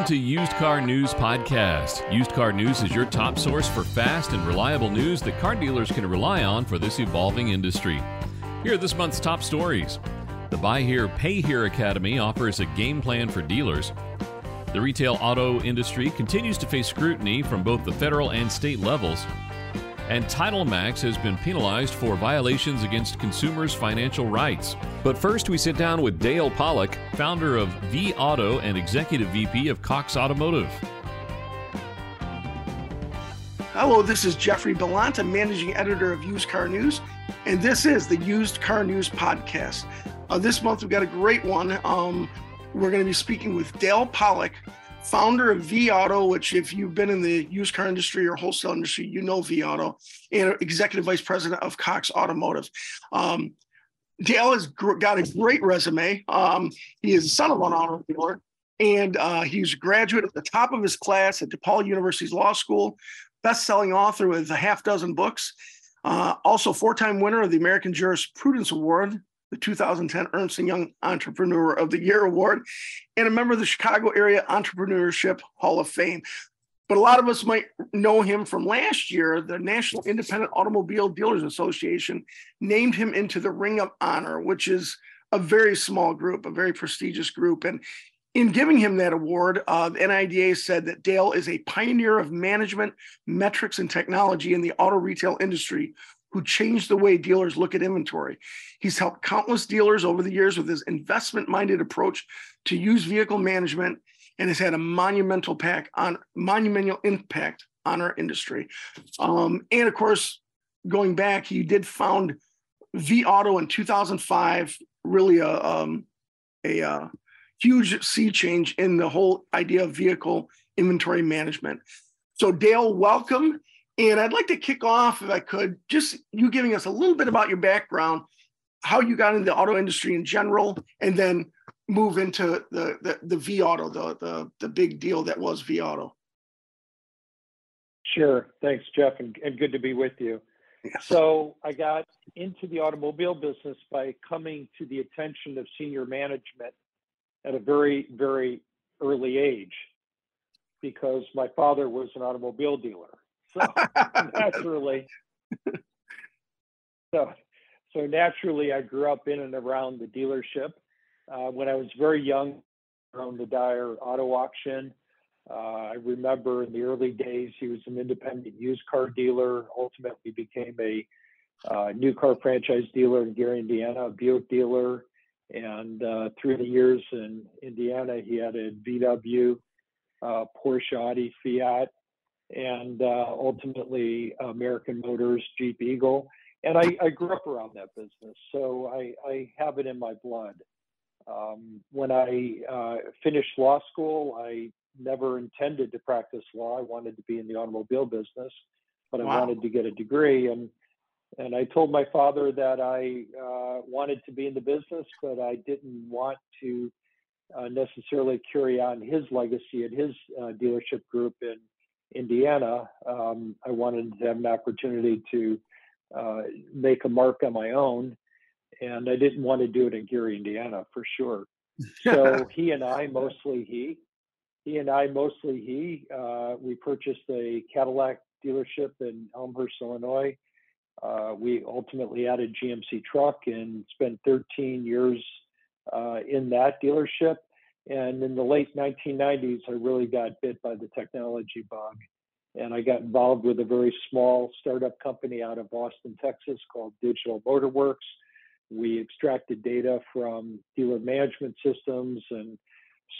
Welcome to Used Car News Podcast. Used Car News is your top source for fast and reliable news that car dealers can rely on for this evolving industry. Here are this month's top stories. The Buy Here, Pay Here Academy offers a game plan for dealers. The retail auto industry continues to face scrutiny from both the federal and state levels. And TitleMax has been penalized for violations against consumers' financial rights. But first, we sit down with Dale Pollak, founder of vAuto and executive VP of Cox Automotive. Hello, this is Jeffrey Bellant, managing editor of Used Car News, and this is the Used Car News Podcast. Uh, this month, we've got a great one. Um, we're going to be speaking with Dale Pollak, founder of vAuto, which, if you've been in the used car industry or wholesale industry, you know vAuto, and executive vice president of Cox Automotive. Um, Dale has gr- got a great resume. Um, he is the son of an auto dealer, and uh, he's a graduate at the top of his class at DePaul University's Law School, best-selling author with a half dozen books. Uh, also, four-time winner of the American Jurisprudence Award, the 2010 Ernst & Young Entrepreneur of the Year Award, and a member of the Chicago Area Entrepreneurship Hall of Fame. But a lot of us might know him from last year. The National Independent Automobile Dealers Association named him into the Ring of Honor, which is a very small group, a very prestigious group. And in giving him that award, uh, the NIADA said that Dale is a pioneer of management, metrics, and technology in the auto retail industry who changed the way dealers look at inventory. He's helped countless dealers over the years with his investment minded approach to used vehicle management and has had a monumental pack on monumental impact on our industry. Um, and of course, going back, he did found vAuto in 2005, really a, um, a uh, huge sea change in the whole idea of vehicle inventory management. So, Dale, welcome. And I'd like to kick off, if I could, just you giving us a little bit about your background, how you got into the auto industry in general, and then move into the the, the vAuto, the, the the big deal that was vAuto. Sure. Thanks, Jeff, and, and good to be with you. Yes. So I got into the automobile business by coming to the attention of senior management at a very, very early age because my father was an automobile dealer. So naturally, so, so naturally, I grew up in and around the dealership. Uh, when I was very young, around the Dyer Auto Auction, uh, I remember in the early days, he was an independent used car dealer, ultimately became a uh, new car franchise dealer in Gary, Indiana, a Buick dealer. And uh, through the years in Indiana, he had a VW, uh, Porsche, Audi, Fiat, and uh, ultimately American Motors, Jeep Eagle. And I, I, grew up around that business, so I, I have it in my blood. Um, when I uh, finished law school, I never intended to practice law. I wanted to be in the automobile business, but Wow. I wanted to get a degree. And and I told my father that I uh, wanted to be in the business, but I didn't want to uh, necessarily carry on his legacy at his uh, dealership group in Indiana. Um, I wanted to have an opportunity to uh, make a mark on my own, and I didn't want to do it in Gary, Indiana, for sure. So he and I, mostly he, he and I, mostly he, uh, we purchased a Cadillac dealership in Elmhurst, Illinois. Uh, we ultimately added GMC truck and spent 13 years uh, in that dealership. And in the late 1990s, I really got bit by the technology bug. And I got involved with a very small startup company out of Austin, Texas called Digital Motor Works. We extracted data from dealer management systems and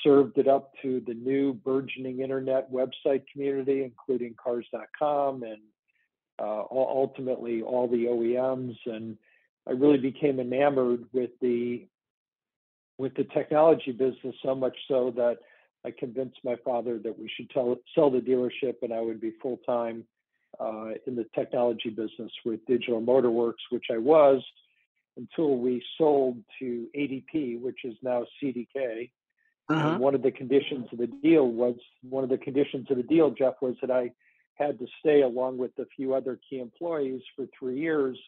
served it up to the new burgeoning internet website community, including cars.com and uh, ul- ultimately all the OEMs. And I really became enamored with the with the technology business so much so that I convinced my father that we should tell, sell the dealership and I would be full time uh, in the technology business with Digital Motor Works, which I was until we sold to ADP, which is now CDK. Uh-huh. And one of the conditions of the deal was one of the conditions of the deal, Jeff, was that I had to stay along with a few other key employees for three years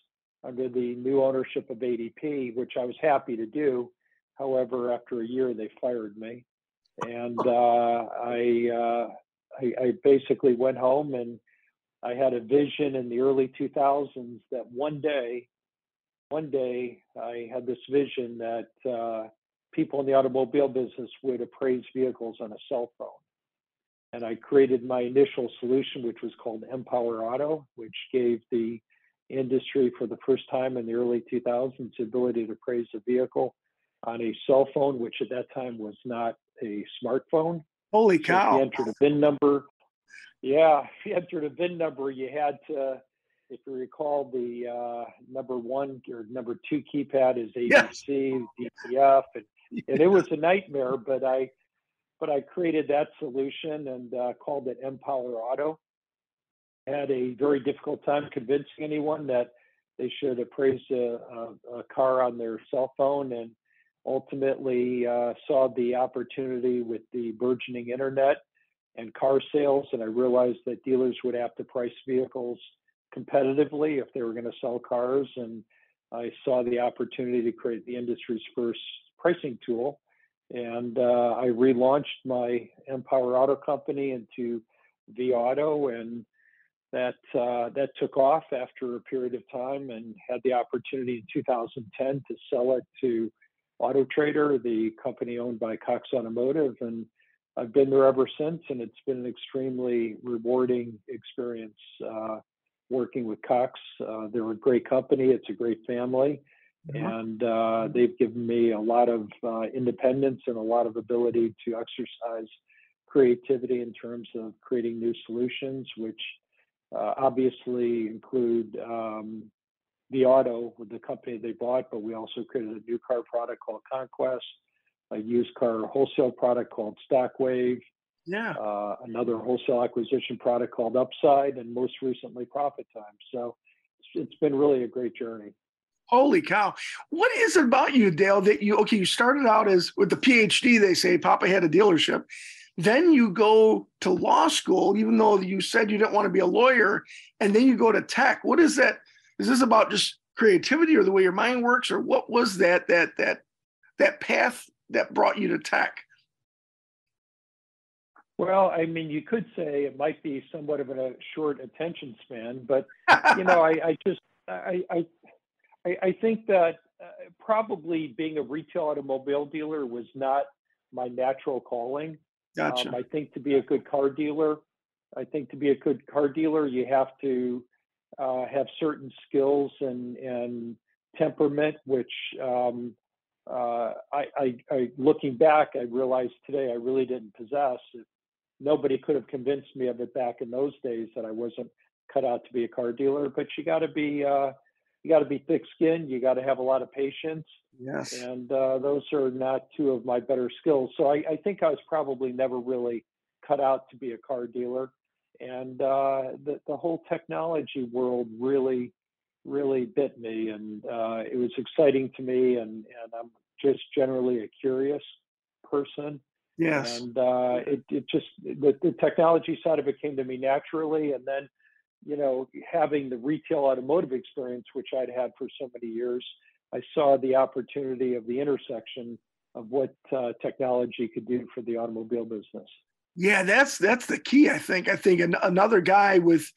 under the new ownership of ADP, which I was happy to do. However, after a year, they fired me. and uh, I, uh, I, I basically went home and I had a vision in the early 2000s that one day, one day I had this vision that uh, people in the automobile business would appraise vehicles on a cell phone. And I created my initial solution, which was called Empower Auto, which gave the industry for the first time in the early 2000s the ability to appraise a vehicle on a cell phone, which at that time was not a smartphone. Holy So if cow. you entered a VIN number, yeah, if you entered a VIN number, you had to, if you recall, the uh, number one or number two keypad is Yes. ABC, DPF, and, and it was a nightmare. But I, but I created that solution and uh, called it Empower Auto. Had a very difficult time convincing anyone that they should appraise a, a, a car on their cell phone, and ultimately uh, saw the opportunity with the burgeoning internet and car sales. And I realized that dealers would have to price vehicles competitively if they were going to sell cars. And I saw the opportunity to create the industry's first pricing tool. And uh, I relaunched my Empower Auto Company into vAuto, and that uh, that took off after a period of time, and had the opportunity in 2010 to sell it to Auto Trader, the company owned by Cox Automotive, and I've been there ever since, and it's been an extremely rewarding experience uh, working with Cox. Uh, they're a great company. It's a great family, Yeah. and uh, they've given me a lot of uh, independence and a lot of ability to exercise creativity in terms of creating new solutions, which uh, obviously include um, the auto with the company they bought, but we also created a new car product called Conquest, a used car wholesale product called Stockwave, Yeah. uh, another wholesale acquisition product called Upside, and most recently Profit Time. So it's, it's been really a great journey. Holy cow. What is it about you, Dale, that you, okay, you started out as with the PhD, they say Papa had a dealership. Then you go to law school, even though you said you didn't want to be a lawyer, and then you go to tech. What is that? Is this about just creativity or the way your mind works, or what was that that that that path that brought you to tech? Well, I mean, you could say it might be somewhat of a short attention span, but you know, I, I just, I, I, I think that uh, probably being a retail automobile dealer was not my natural calling. gotcha. Um, I think to be a good car dealer, I think to be a good car dealer, you have to uh, have certain skills and and temperament, which um, uh, I, I, I looking back, I realized today I really didn't possess. Nobody could have convinced me of it back in those days that I wasn't cut out to be a car dealer. But you got to be uh, you got to be thick-skinned. You got to have a lot of patience yes. and uh, those are not two of my better skills. So I, I think I was probably never really cut out to be a car dealer, and uh, the the whole technology world really really bit me, and uh, it was exciting to me, and and I'm just generally a curious person, Yes. and uh, it it just the, the technology side of it came to me naturally, and then you know having the retail automotive experience, which I'd had for so many years. I saw the opportunity of the intersection of what uh, technology could do for the automobile business. Yeah, that's that's the key. I think. I think an, another guy with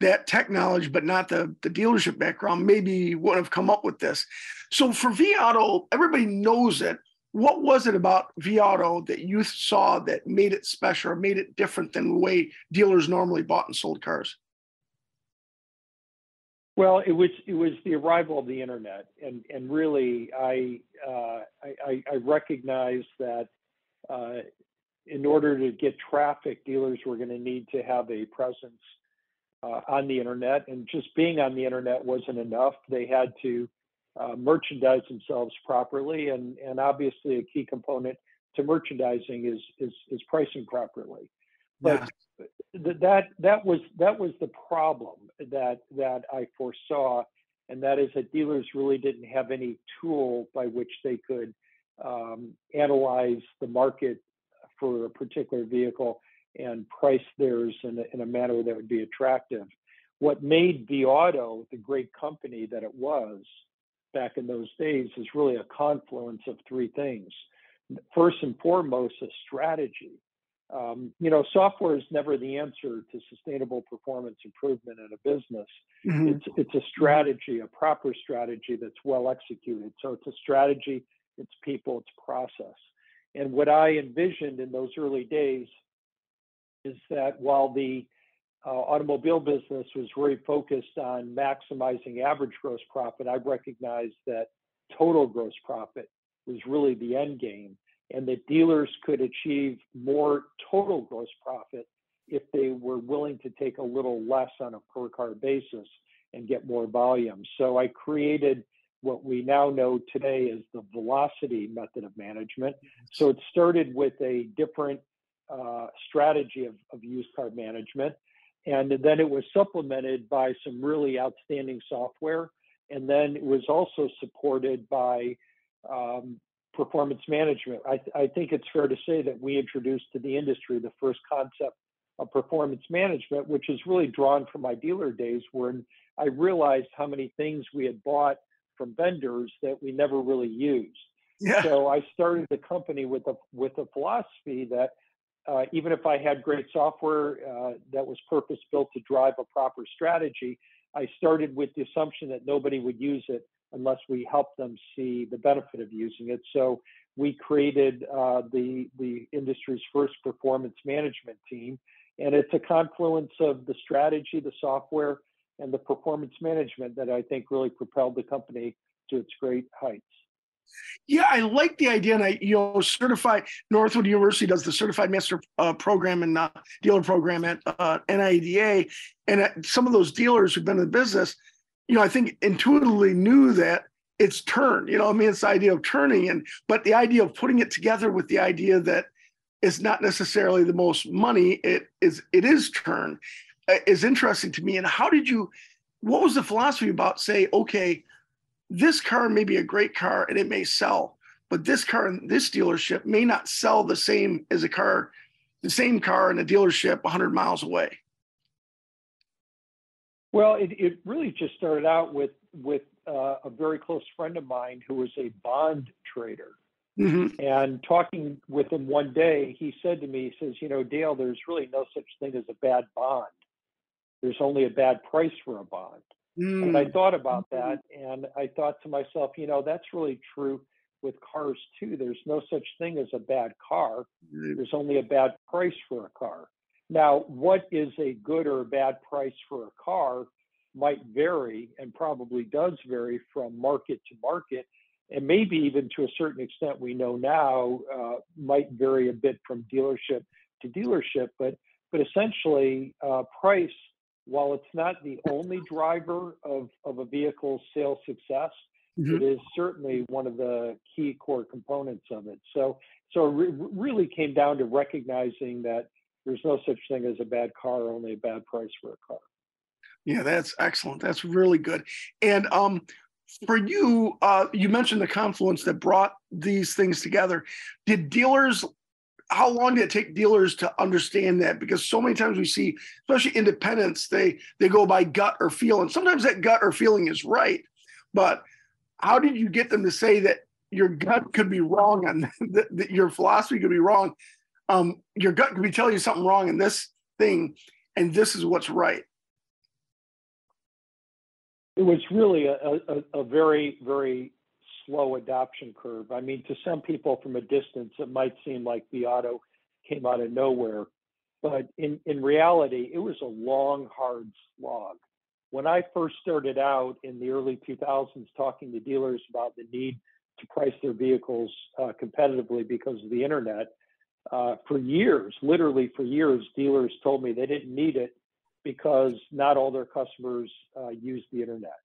that tech knowledge, but not the the dealership background, maybe would have come up with this. So for vAuto, everybody knows it. What was it about vAuto that you saw that made it special or made it different than the way dealers normally bought and sold cars? Well, it was it was the arrival of the internet, and and really, I uh, I, I recognized that uh, in order to get traffic, dealers were going to need to have a presence uh, on the internet, and just being on the internet wasn't enough. They had to uh, merchandise themselves properly, and and obviously a key component to merchandising is is is pricing properly. But th- that that was that was the problem that that I foresaw, and that is that dealers really didn't have any tool by which they could um, analyze the market for a particular vehicle and price theirs in a, in a manner that would be attractive. What made vAuto the great company that it was back in those days is really a confluence of three things. first and foremost a strategy. Um, you know, software is never the answer to sustainable performance improvement in a business. Mm-hmm. It's it's a strategy, a proper strategy that's well executed. So it's a strategy, it's people, it's process. And what I envisioned in those early days is that while the uh, automobile business was very focused on maximizing average gross profit, I recognized that total gross profit was really the end game and that dealers could achieve more total gross profit if they were willing to take a little less on a per car basis and get more volume. So I created what we now know today as the velocity method of management. So it started with a different uh, strategy of, of used car management. And then it was supplemented by some really outstanding software. And then it was also supported by um, performance management. I, th- I think it's fair to say that we introduced to the industry the first concept of performance management, which is really drawn from my dealer days when I realized how many things we had bought from vendors that we never really used. Yeah. So I started the company with a with a philosophy that uh, even if I had great software uh, that was purpose built to drive a proper strategy, I started with the assumption that nobody would use it unless we helped them see the benefit of using it. So we created uh, the the industry's first performance management team, and it's a confluence of the strategy, the software, and the performance management that I think really propelled the company to its great heights. Yeah, I like the idea, and I you know certified Northwood University does the certified master uh, program and uh, dealer program at uh, NIADA, and some of those dealers who've been in the business you know, I think intuitively knew that it's turned. You know, I mean, it's the idea of turning, and but the idea of putting it together with the idea that it's not necessarily the most money. It is. It is turned. Uh, is interesting to me. And how did you? What was the philosophy about? Say, okay, this car may be a great car and it may sell, but this car in this dealership may not sell the same as a car, the same car in a dealership 100 miles away. Well, it, it really just started out with with uh, a very close friend of mine who was a bond trader. Mm-hmm. And talking with him one day, he said to me, he says, You know, Dale, there's really no such thing as a bad bond. There's only a bad price for a bond. Mm. And I thought about mm-hmm. that and I thought to myself, you know, that's really true with cars too. There's no such thing as a bad car. There's only a bad price for a car. Now, what is a good or a bad price for a car might vary and probably does vary from market to market. And maybe even to a certain extent, we know now uh, might vary a bit from dealership to dealership. But, but essentially, uh, price, while it's not the only driver of, of a vehicle's sales success, Mm-hmm. It is certainly one of the key core components of it. So, so it re- really came down to recognizing that there's no such thing as a bad car, only a bad price for a car. Yeah, that's excellent. That's really good. And um, for you, uh, you mentioned the confluence that brought these things together. Did dealers? How long did it take dealers to understand that? Because so many times we see, especially independents, they they go by gut or feel, and sometimes that gut or feeling is right. But how did you get them to say that your gut could be wrong and that your philosophy could be wrong um, your gut could be telling you something wrong in this thing, and this is what's right. It was really a, a, a very, very slow adoption curve. I mean, to some people from a distance, it might seem like the auto came out of nowhere, but in, in reality, it was a long, hard slog. When I first started out in the early 2000s talking to dealers about the need to price their vehicles uh, competitively because of the internet, uh, for years, literally for years, dealers told me they didn't need it because not all their customers uh, use the internet.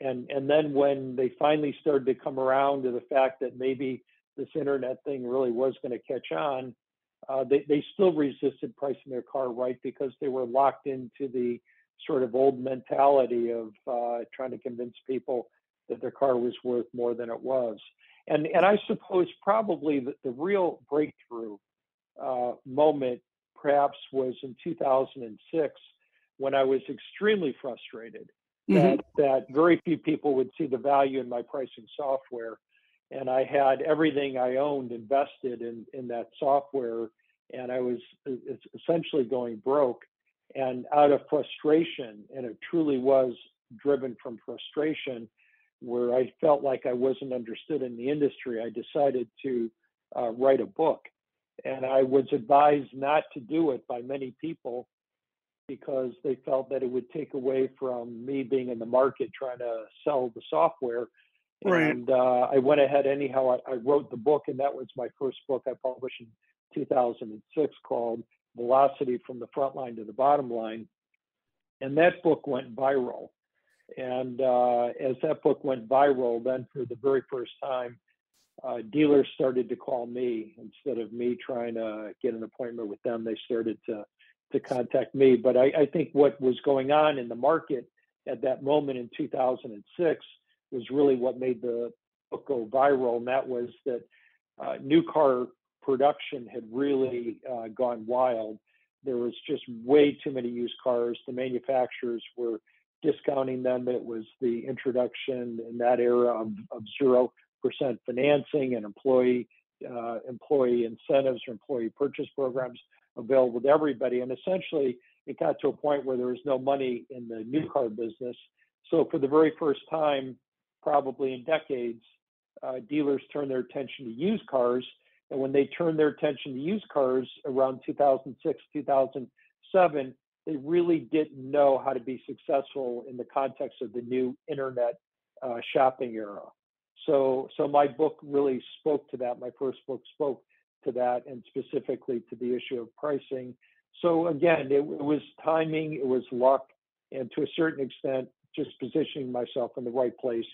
And and then when they finally started to come around to the fact that maybe this internet thing really was going to catch on, uh, they they still resisted pricing their car right because they were locked into the sort of old mentality of uh, trying to convince people that their car was worth more than it was. And, and I suppose probably the, the real breakthrough uh, moment perhaps was in 2006 when I was extremely frustrated mm-hmm. that, that very few people would see the value in my pricing software. and I had everything I owned invested in in that software, and I was essentially going broke. And out of frustration, and it truly was driven from frustration, where I felt like I wasn't understood in the industry, I decided to uh, write a book. And I was advised not to do it by many people because they felt that it would take away from me being in the market trying to sell the software. Right. And uh, I went ahead anyhow. I, I, wrote the book, and that was my first book I published in 2006 called Velocity from the Front Line to the Bottom Line. And that book went viral. And uh, as that book went viral, then for the very first time, uh, dealers started to call me instead of me trying to get an appointment with them. They started to to contact me. But I, I think what was going on in the market at that moment in 2006 was really what made the book go viral, and that was that uh, new car production had really uh, gone wild. There was just way too many used cars. The manufacturers were discounting them. It was the introduction in that era of, of zero percent financing and employee uh, employee incentives or employee purchase programs available to everybody. And essentially, it got to a point where there was no money in the new car business. So for the very first time, probably in decades, uh, dealers turned their attention to used cars. And when they turned their attention to used cars around 2006, 2007, they really didn't know how to be successful in the context of the new internet uh, shopping era. So, so my book really spoke to that. My first book spoke to that, and specifically to the issue of pricing. So again, it, it was timing, it was luck, and to a certain extent, just positioning myself in the right place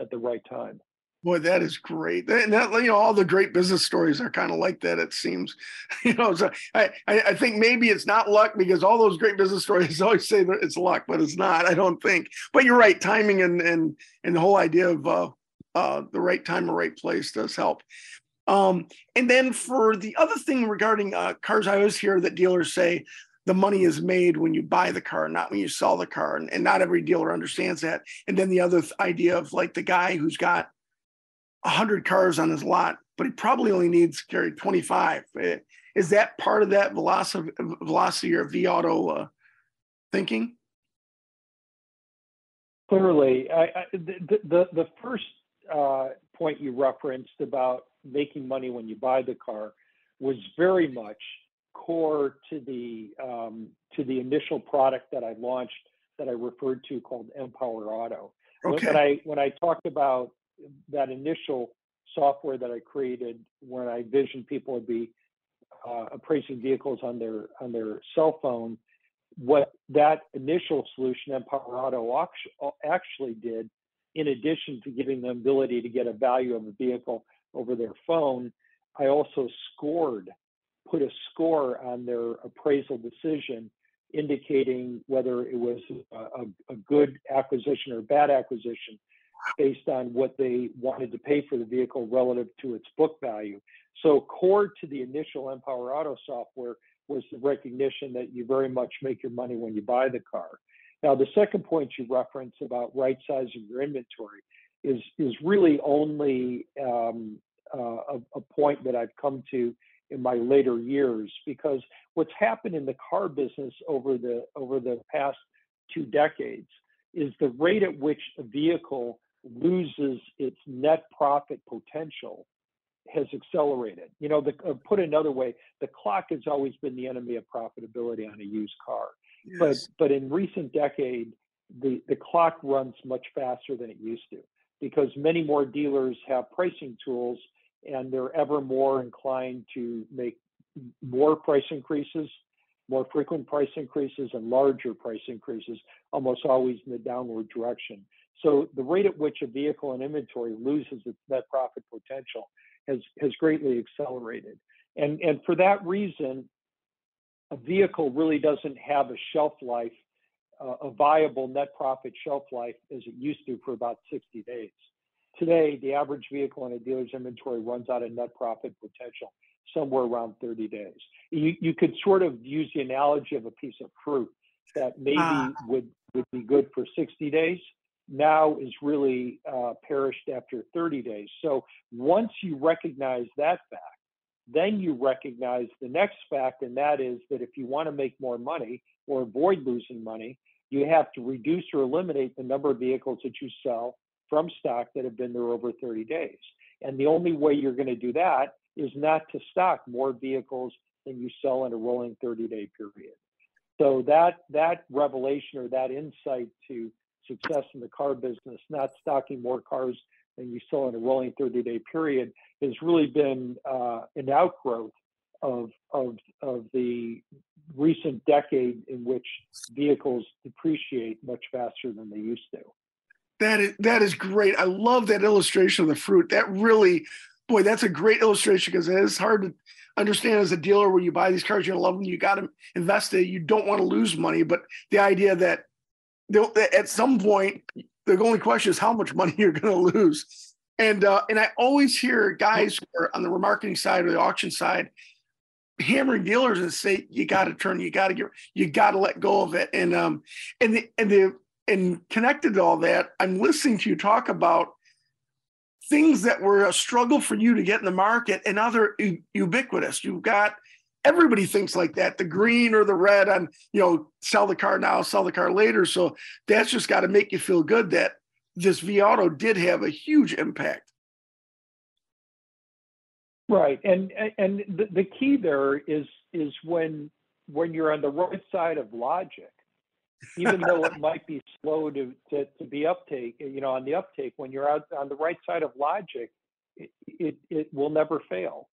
at the right time. Boy, that is great. And that, you know, all the great business stories are kind of like that. It seems, you know. So I, I think maybe it's not luck because all those great business stories always say that it's luck, but it's not. I don't think. But you're right. Timing and and and the whole idea of uh, uh, the right time, the right place does help. Um, and then for the other thing regarding uh, cars, I always hear that dealers say the money is made when you buy the car, not when you sell the car, and, and not every dealer understands that. And then the other th- idea of like the guy who's got 100 cars on his lot, but he probably only needs to carry 25. Eh, is that part of that velocity, velocity or vAuto uh, thinking? Clearly, I, I, the, the, the first uh, point you referenced about making money when you buy the car was very much core to the um, to the initial product that I launched that I referred to called Empower Auto. Okay. When I when I talked about that initial software that I created when I envisioned people would be uh, appraising vehicles on their on their cell phone, what that initial solution, Empower Auto, actually did, in addition to giving them ability to get a value of a vehicle over their phone, I also scored, put a score on their appraisal decision, indicating whether it was a, a good acquisition or bad acquisition based on what they wanted to pay for the vehicle relative to its book value. So, core to the initial Empower Auto software was the recognition that you very much make your money when you buy the car. Now, the second point you reference about right sizing your inventory is is really only um, uh, a, a point that I've come to in my later years because what's happened in the car business over the over the past two decades is the rate at which a vehicle loses its net profit potential has accelerated. You know, the, uh, put another way, the clock has always been the enemy of profitability on a used car. Yes. But but in recent decade, the, the clock runs much faster than it used to because many more dealers have pricing tools and they're ever more inclined to make more price increases, more frequent price increases, and larger price increases, almost always in the downward direction. So the rate at which a vehicle in inventory loses its net profit potential has, has greatly accelerated. And, and for that reason, a vehicle really doesn't have a shelf life, a viable net profit shelf life as it used to for about 60 days. Today, the average vehicle in a dealer's inventory runs out of net profit potential somewhere around 30 days. You, you could sort of use the analogy of a piece of fruit that maybe uh, would, would be good for 60 days, now is really uh, perished after 30 days. So once you recognize that fact, then you recognize the next fact, and that is that if you want to make more money or avoid losing money, you have to reduce or eliminate the number of vehicles that you sell from stock that have been there over 30 days. And the only way you're going to do that is not to stock more vehicles than you sell in a rolling 30 day period. So that that revelation or that insight to success in the car business, not stocking more cars than you sell in a rolling 30 day period, has really been uh, an outgrowth of, of, of the recent decade in which vehicles depreciate much faster than they used to. That is that is great. I love that illustration of the fruit. That really, boy, that's a great illustration because it is hard to understand as a dealer when you buy these cars, you're gonna love them. You got to invest it. You don't want to lose money, but the idea that at some point the only question is how much money you're going to lose. And uh, and I always hear guys who are on the remarketing side or the auction side hammering dealers and say you got to turn, you got to get, you got to let go of it. And um and the and the and connected to all that, I'm listening to you talk about things that were a struggle for you to get in the market and other ubiquitous. You've got everybody thinks like that the green or the red on you know sell the car now sell the car later so that's just got to make you feel good that this vAuto did have a huge impact right and and the, the key there is is when when you're on the right side of logic even though it might be slow to, to, to be uptake you know on the uptake when you're out on the right side of logic it, it, it will never fail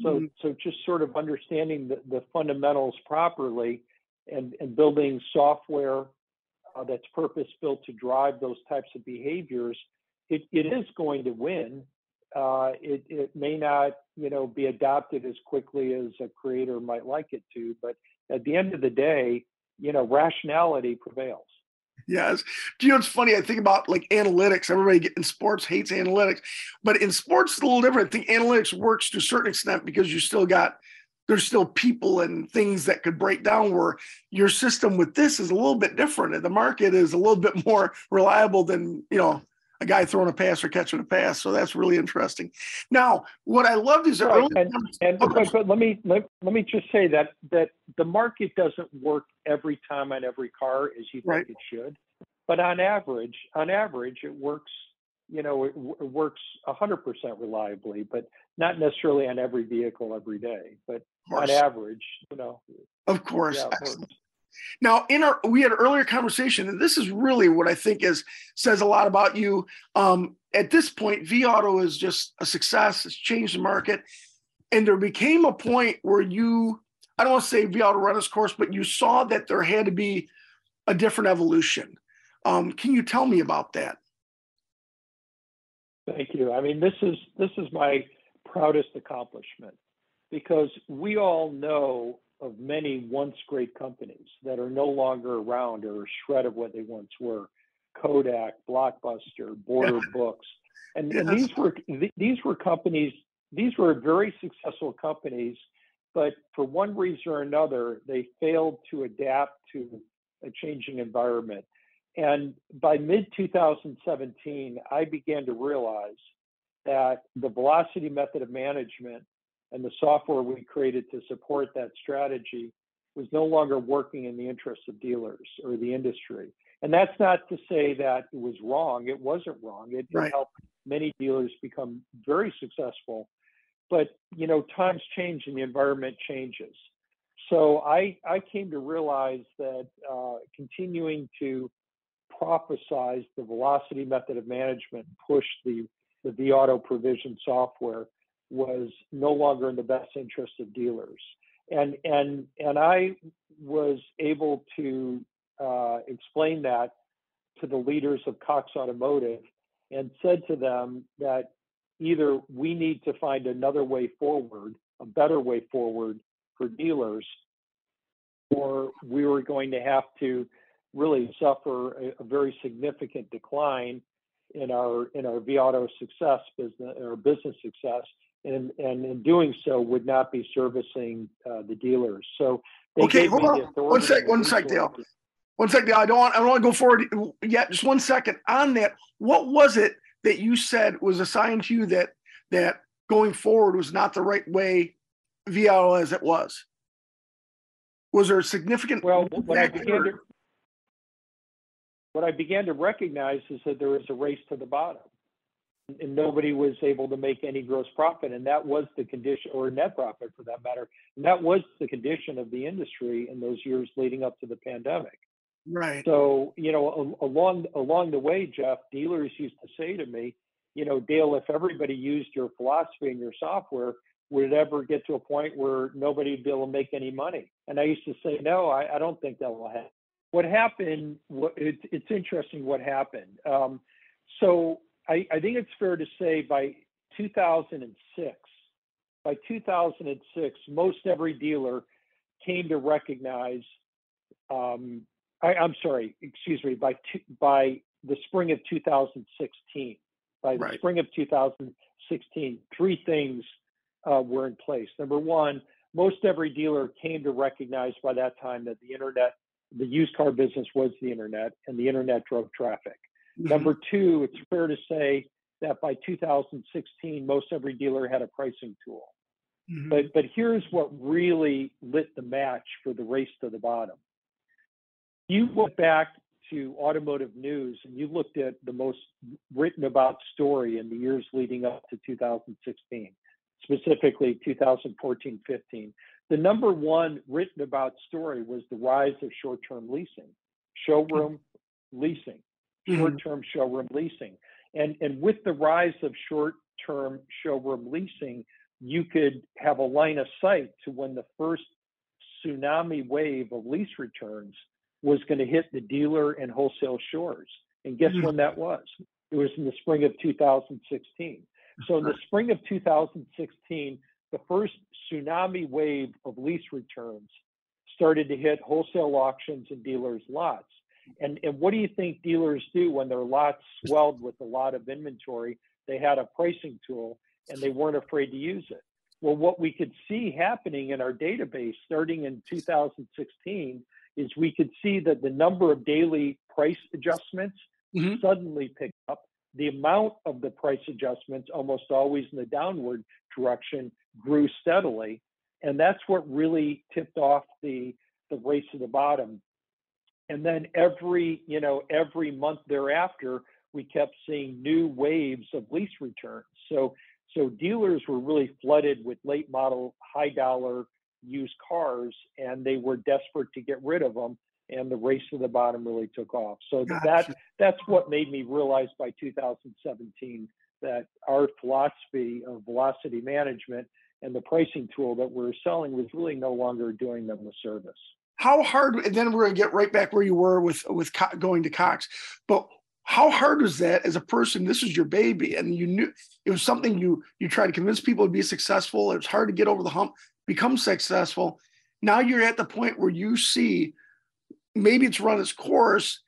so, mm-hmm. so just sort of understanding the, the fundamentals properly and, and building software uh, that's purpose built to drive those types of behaviors, it, it is going to win. Uh, it, it may not, you know, be adopted as quickly as a creator might like it to, but at the end of the day, you know, rationality prevails. Yes. Do you know it's funny? I think about like analytics. Everybody in sports hates analytics, but in sports it's a little different. I think analytics works to a certain extent because you still got there's still people and things that could break down where your system with this is a little bit different and the market is a little bit more reliable than you know a guy throwing a pass or catching a pass so that's really interesting. Now what i loved is right. Oh, and, and oh, but, but, let me let, let me just say that that the market doesn't work every time on every car as you think right. it should. But on average on average it works you know it, it works 100% reliably but not necessarily on every vehicle every day. But on average you know of course. yeah, now, in our we had an earlier conversation, and this is really what I think is says a lot about you. Um, at this point, vAuto is just a success. It's changed the market, and there became a point where you I don't want to say vAuto run its course, but you saw that there had to be a different evolution. Um, can you tell me about that? Thank you. I mean, this is this is my proudest accomplishment because we all know of many once great companies that are no longer around or a shred of what they once were. Kodak, Blockbuster, Border Books, and, yes. and these were these were companies. These were very successful companies, but for one reason or another, they failed to adapt to a changing environment. And by mid 2017, I began to realize that the velocity method of management and the software we created to support that strategy was no longer working in the interests of dealers or the industry. And that's not to say that it was wrong. It wasn't wrong. It, right. helped many dealers become very successful. But you know, times change and the environment changes. So I I came to realize that uh, continuing to prophesize the velocity method of management, push the the vAuto provision software was no longer in the best interest of dealers. And, and, and I was able to uh, explain that to the leaders of Cox Automotive and said to them that either we need to find another way forward, a better way forward for dealers, or we were going to have to really suffer a, a very significant decline in our in our vAuto success business or business success and, and in doing so would not be servicing uh, the dealers. So okay, hold on one sec, one sec, Dale. One second. I don't want. I don't want to go forward yet. Just one second on that. What was it that you said was assigned to you that that going forward was not the right way, VIO as it was? Was there a significant? Well, what I began to what I began to recognize is that there is a race to the bottom, and nobody was able to make any gross profit, and that was the condition, or net profit for that matter, and that was the condition of the industry in those years leading up to the pandemic. Right. So, you know, along along the way, Jeff, dealers used to say to me, you know, Dale, if everybody used your philosophy and your software, would it ever get to a point where nobody would be able to make any money? And I used to say, no, I, I don't think that will happen. What happened? What, it, it's interesting what happened. Um, so I, I think it's fair to say by 2006, by 2006, most every dealer came to recognize um, I, am sorry, excuse me, by two, by the spring of 2016, by the right. spring of 2016, three things uh, were in place. Number one, most every dealer came to recognize by that time that the internet, the used car business was the internet, and the internet drove traffic. Mm-hmm. Number two, it's fair to say that by 2016, most every dealer had a pricing tool. Mm-hmm. But but here's what really lit the match for the race to the bottom you went back to automotive news and you looked at the most written about story in the years leading up to 2016, specifically 2014 15, the number one written about story was the rise of short term leasing, showroom leasing, mm-hmm. short term showroom leasing. And, and with the rise of short term showroom leasing, you could have a line of sight to when the first tsunami wave of lease returns was going to hit the dealer and wholesale shores. And guess mm-hmm. when that was? It was in the spring of 2016. So in the spring of 2016, the first tsunami wave of lease returns started to hit wholesale auctions and dealers' lots. And, and what do you think dealers do when their lots swelled with a lot of inventory? They had a pricing tool and they weren't afraid to use it. Well, what we could see happening in our database starting in 2016 is we could see that the number of daily price adjustments mm-hmm. suddenly picked up. The amount of the price adjustments, almost always in the downward direction, grew steadily. And that's what really tipped off the, the race to the bottom. And then every, you know, every month thereafter, we kept seeing new waves of lease returns. So so dealers were really flooded with late model, high dollar used cars and they were desperate to get rid of them and the race to the bottom really took off so gotcha. that that's what made me realize by 2017 that our philosophy of velocity management and the pricing tool that we're selling was really no longer doing them a service how hard and then we're going to get right back where you were with with going to cox but how hard was that as a person this was your baby and you knew it was something you you tried to convince people to be successful it was hard to get over the hump become successful. Now you're at the point where you see maybe it's run its course.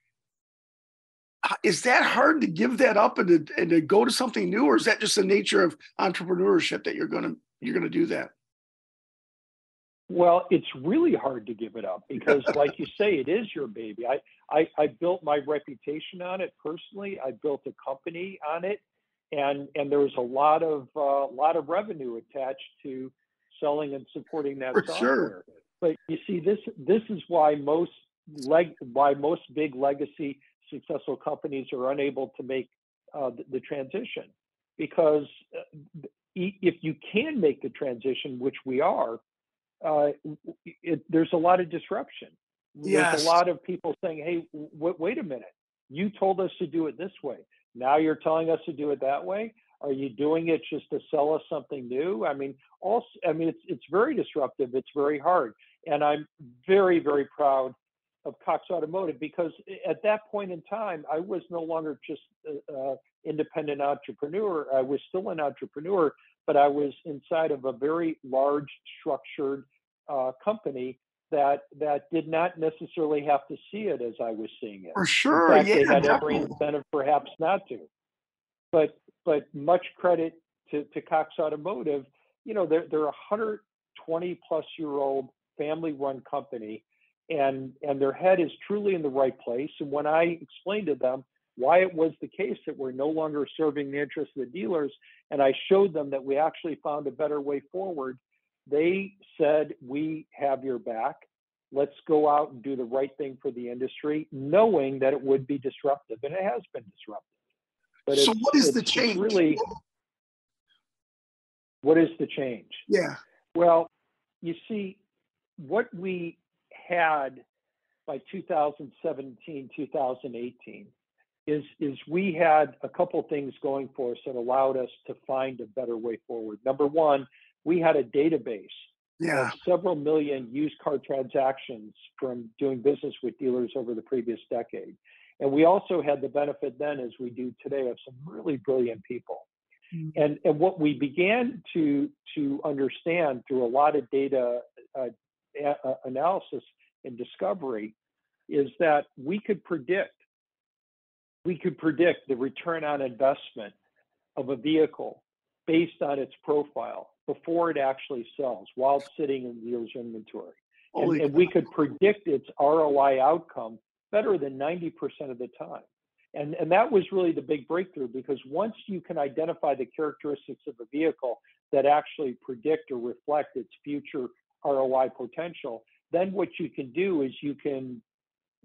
Is that hard to give that up and to, and to go to something new, or is that just the nature of entrepreneurship that you're gonna you're gonna do that? Well, it's really hard to give it up because, like you say, it is your baby. I, I, I built my reputation on it personally. I built a company on it, and and there was a lot of a uh, lot of revenue attached to selling and supporting that For software. Sure. But you see, this this is why most leg why most big legacy successful companies are unable to make uh, the, the, transition because uh, if you can make the transition, which we are, uh, it, there's a lot of disruption. Yes. There's a lot of people saying, "Hey, w- wait a minute! You told us to do it this way. Now you're telling us to do it that way." Are you doing it just to sell us something new? I mean, also, I mean, it's it's very disruptive. It's very hard, and I'm very very proud of Cox Automotive because at that point in time, I was no longer just an independent entrepreneur. I was still an entrepreneur, but I was inside of a very large, structured uh, company that that did not necessarily have to see it as I was seeing it. For sure, fact, yeah, they had definitely. every incentive perhaps not to. But but much credit to, to Cox Automotive. You know, they're, they're a 120 plus year old family run company. and and their head is truly in the right place. And when I explained to them why it was the case that we're no longer serving the interests of the dealers, and I showed them that we actually found a better way forward, they said, "We have your back. Let's go out and do the right thing for the industry, knowing that it would be disruptive, and it has been disruptive." But so, what is the change? Really, what is the change? Yeah. Well, you see, what we had by 2017, 2018 is, is we had a couple things going for us that allowed us to find a better way forward. Number one, we had a database yeah. several million used car transactions from doing business with dealers over the previous decade. And we also had the benefit then, as we do today, of some really brilliant people. Mm-hmm. And, and what we began to, to understand through a lot of data uh, a- analysis and discovery is that we could predict we could predict the return on investment of a vehicle based on its profile before it actually sells while sitting in dealer's inventory. And, and, we could predict its ROI outcome better than 90% of the time. And, and that was really the big breakthrough because once you can identify the characteristics of a vehicle that actually predict or reflect its future ROI potential, then what you can do is you can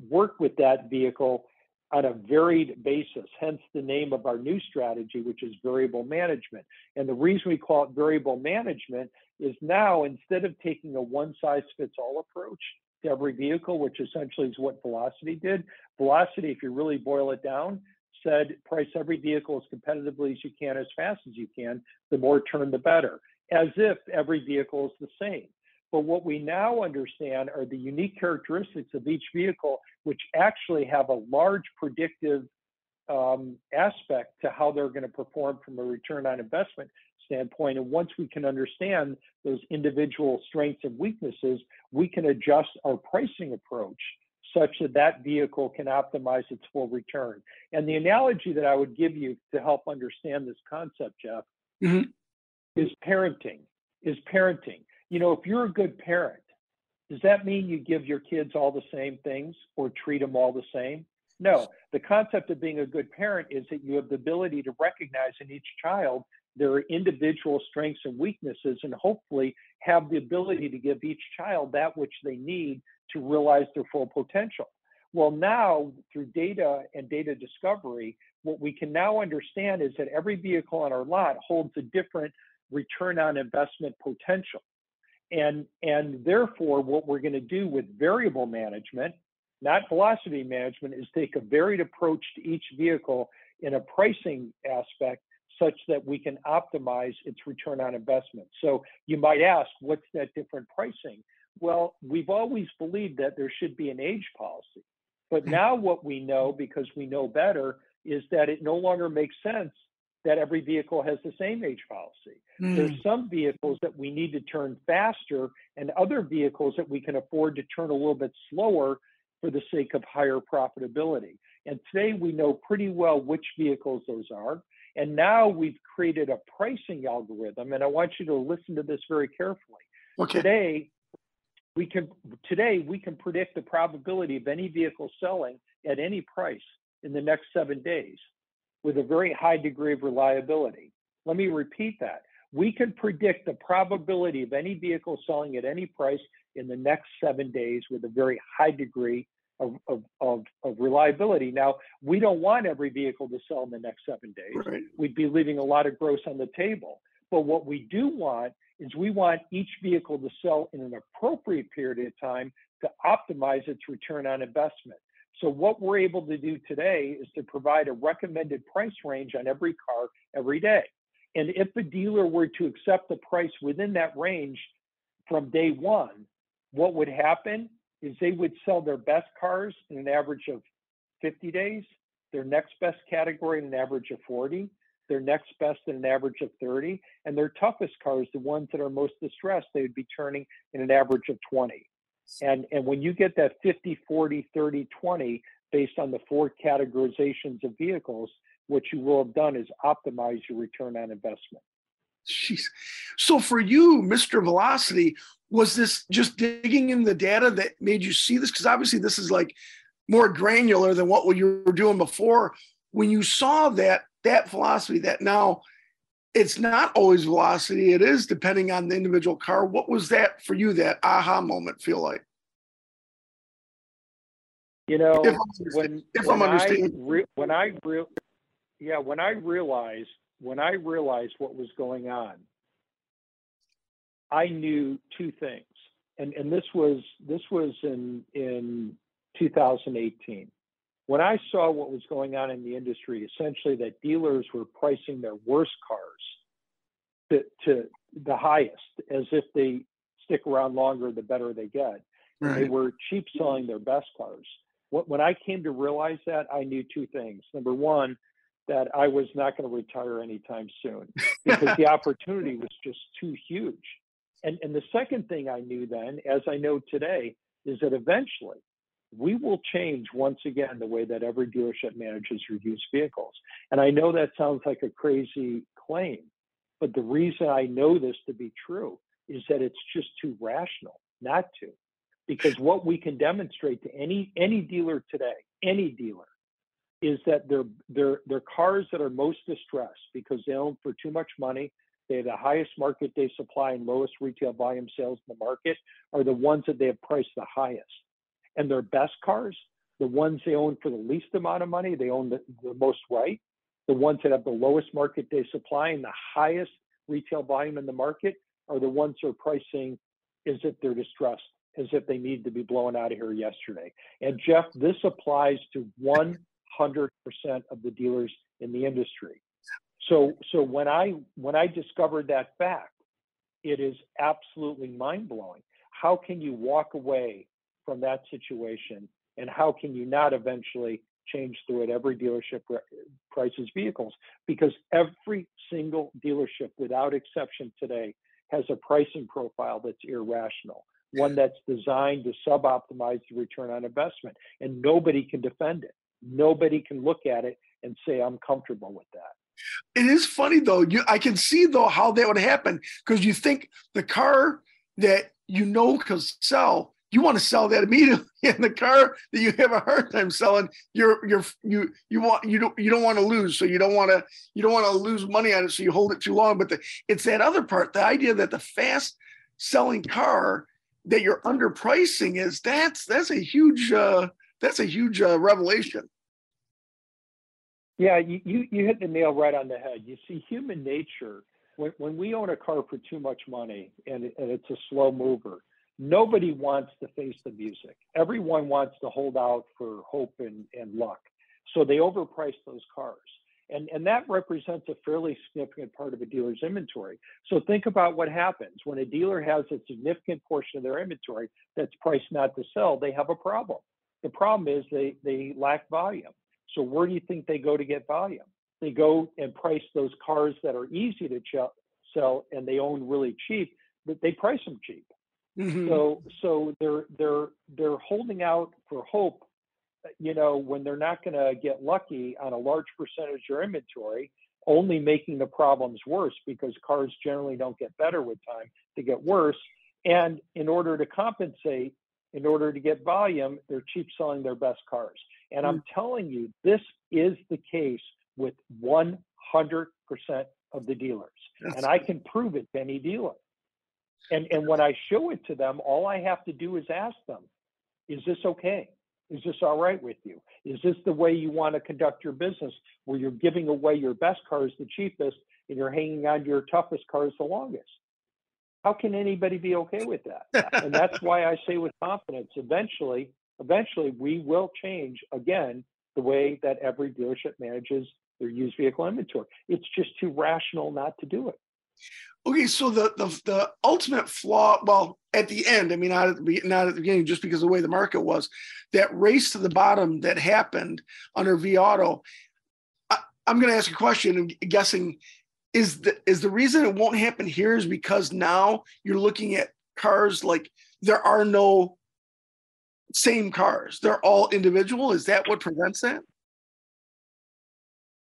work with that vehicle on a varied basis, hence the name of our new strategy, which is variable management. And the reason we call it variable management is now instead of taking a one size fits all approach to every vehicle, which essentially is what Velocity did, Velocity, if you really boil it down, said price every vehicle as competitively as you can, as fast as you can, the more turn, the better, as if every vehicle is the same. But what we now understand are the unique characteristics of each vehicle, which actually have a large predictive um, aspect to how they're going to perform from a return on investment standpoint. And once we can understand those individual strengths and weaknesses, we can adjust our pricing approach such that that vehicle can optimize its full return. And the analogy that I would give you to help understand this concept, Jeff, mm-hmm. is parenting. Is parenting you know, if you're a good parent, does that mean you give your kids all the same things or treat them all the same? No. The concept of being a good parent is that you have the ability to recognize in each child their individual strengths and weaknesses and hopefully have the ability to give each child that which they need to realize their full potential. Well, now through data and data discovery, what we can now understand is that every vehicle on our lot holds a different return on investment potential. And, and therefore, what we're going to do with variable management, not velocity management, is take a varied approach to each vehicle in a pricing aspect such that we can optimize its return on investment. So you might ask, what's that different pricing? Well, we've always believed that there should be an age policy. But hmm. now what we know, because we know better, is that it no longer makes sense that every vehicle has the same age policy. Mm. There's some vehicles that we need to turn faster and other vehicles that we can afford to turn a little bit slower for the sake of higher profitability. And today we know pretty well which vehicles those are. And now we've created a pricing algorithm, and I want you to listen to this very carefully. Okay. Today, we can today we can predict the probability of any vehicle selling at any price in the next seven days with a very high degree of reliability. Let me repeat that. We can predict the probability of any vehicle selling at any price in the next seven days with a very high degree of, of, of, of reliability. Now, we don't want every vehicle to sell in the next seven days. Right. We'd be leaving a lot of gross on the table. But what we do want is we want each vehicle to sell in an appropriate period of time to optimize its return on investment. So what we're able to do today is to provide a recommended price range on every car every day. And if a dealer were to accept the price within that range from day one, what would happen is they would sell their best cars in an average of 50 days, their next best category in an average of 40, their next best in an average of 30, and their toughest cars, the ones that are most distressed, they would be turning in an average of 20. And, and when you get that 50, 40, 30, 20 based on the four categorizations of vehicles, what you will have done is optimize your return on investment. Jeez. So for you, Mr. Velocity, was this just digging in the data that made you see this? Because obviously this is like more granular than what you were doing before. When you saw that that philosophy that now it's not always velocity, it is depending on the individual car. What was that for you, that aha moment feel like? You know, if when, if when I'm I re- when I re- yeah, when I realized when I realized what was going on, I knew two things, and and this was this was in in 2018 when I saw what was going on in the industry. Essentially, that dealers were pricing their worst cars to to the highest, as if they stick around longer, the better they get. Right. They were cheap selling their best cars. When I came to realize that, I knew two things. Number one, that I was not going to retire anytime soon because the opportunity was just too huge. And, and the second thing I knew then, as I know today, is that eventually we will change once again the way that every dealership manages used vehicles. And I know that sounds like a crazy claim, but the reason I know this to be true is that it's just too rational not to. Because what we can demonstrate to any any dealer today, any dealer, is that their their their cars that are most distressed because they own for too much money, they have the highest market day supply and lowest retail volume sales in the market are the ones that they have priced the highest. And their best cars, the ones they own for the least amount of money, they own the, the most right. The ones that have the lowest market day supply and the highest retail volume in the market are the ones who are pricing as if they're distressed, as if they need to be blown out of here yesterday. And Jeff, this applies to 100% of the dealers in the industry. So so when I when I discovered that fact, it is absolutely mind blowing. How can you walk away from that situation, and how can you not eventually change through it? Every dealership prices vehicles because every single dealership, without exception, today has a pricing profile that's irrational, one that's designed to sub-optimize the return on investment, and nobody can defend it. Nobody can look at it and say, "I'm comfortable with that." It is funny though. You, I can see though how that would happen because you think the car that you know can sell, you want to sell that immediately. in the car that you have a hard time selling, you're you're you you want you don't you don't want to lose, so you don't want to you don't want to lose money on it, so you hold it too long. But the, it's that other part, the idea that the fast selling car that you're underpricing is that's that's a huge uh, that's a huge uh, revelation. Yeah, you, you, you hit the nail right on the head. You see, human nature, when, when we own a car for too much money and, and it's a slow mover, nobody wants to face the music. Everyone wants to hold out for hope and, and luck. So they overprice those cars. And, and that represents a fairly significant part of a dealer's inventory. So think about what happens when a dealer has a significant portion of their inventory that's priced not to sell, they have a problem. The problem is they, they lack volume. So where do you think they go to get volume? They go and price those cars that are easy to ch- sell and they own really cheap, but they price them cheap. Mm-hmm. So so they're they're they're holding out for hope, you know, when they're not going to get lucky on a large percentage of your inventory, only making the problems worse because cars generally don't get better with time; they get worse. And in order to compensate, in order to get volume, they're cheap selling their best cars. And I'm hmm. telling you, this is the case with 100% of the dealers. That's and I can prove it to any dealer. And, and when I show it to them, all I have to do is ask them, is this okay? Is this all right with you? Is this the way you want to conduct your business where you're giving away your best cars the cheapest and you're hanging on to your toughest cars the longest? How can anybody be okay with that? and that's why I say with confidence, eventually eventually we will change again the way that every dealership manages their used vehicle inventory. It's just too rational not to do it. Okay, so the the, the ultimate flaw, well, at the end, I mean, not at the not at the beginning, just because of the way the market was, that race to the bottom that happened under vAuto. I, I'm going to ask a question. I'm guessing is the is the reason it won't happen here is because now you're looking at cars like there are no same cars. They're all individual. Is that what prevents that?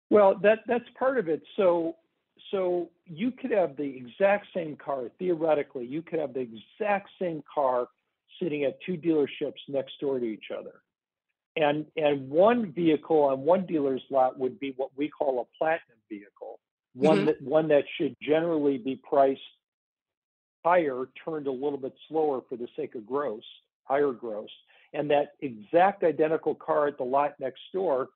Well, that that's part of it. So so you could have the exact same car, theoretically, you could have the exact same car sitting at two dealerships next door to each other. And, and one vehicle on one dealer's lot would be what we call a platinum vehicle, one mm-hmm. that one that should generally be priced higher, turned a little bit slower for the sake of gross, higher gross. And that exact identical car at the lot next door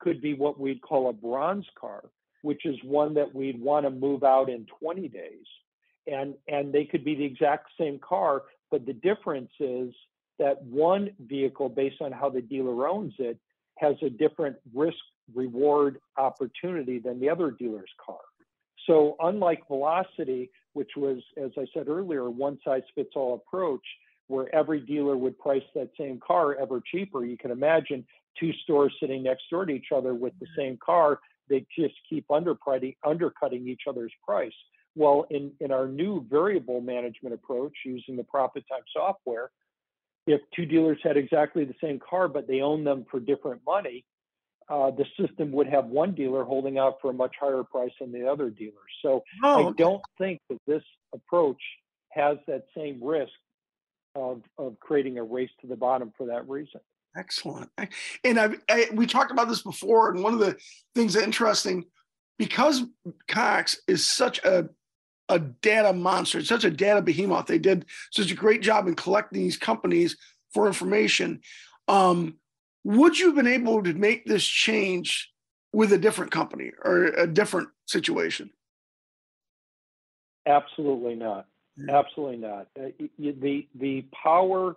could be what we'd call a bronze car, which is one that we'd want to move out in 20 days. And, and they could be the exact same car, but the difference is that one vehicle, based on how the dealer owns it, has a different risk reward opportunity than the other dealer's car. So, unlike velocity, which was, as I said earlier, one size fits all approach, where every dealer would price that same car ever cheaper, you can imagine two stores sitting next door to each other with the same car, they just keep undercutting, undercutting each other's price. Well, in, in our new variable management approach using the Profit Time software, if two dealers had exactly the same car, but they own them for different money, uh, the system would have one dealer holding out for a much higher price than the other dealer. So oh, I don't think that this approach has that same risk of, of creating a race to the bottom for that reason. Excellent. And I, I, we talked about this before, and one of the things that interesting because Cox is such a a data monster, it's such a data behemoth. They did such a great job in collecting these companies for information. Um, would you have been able to make this change with a different company or a different situation? Absolutely not. Absolutely not. Uh, the the power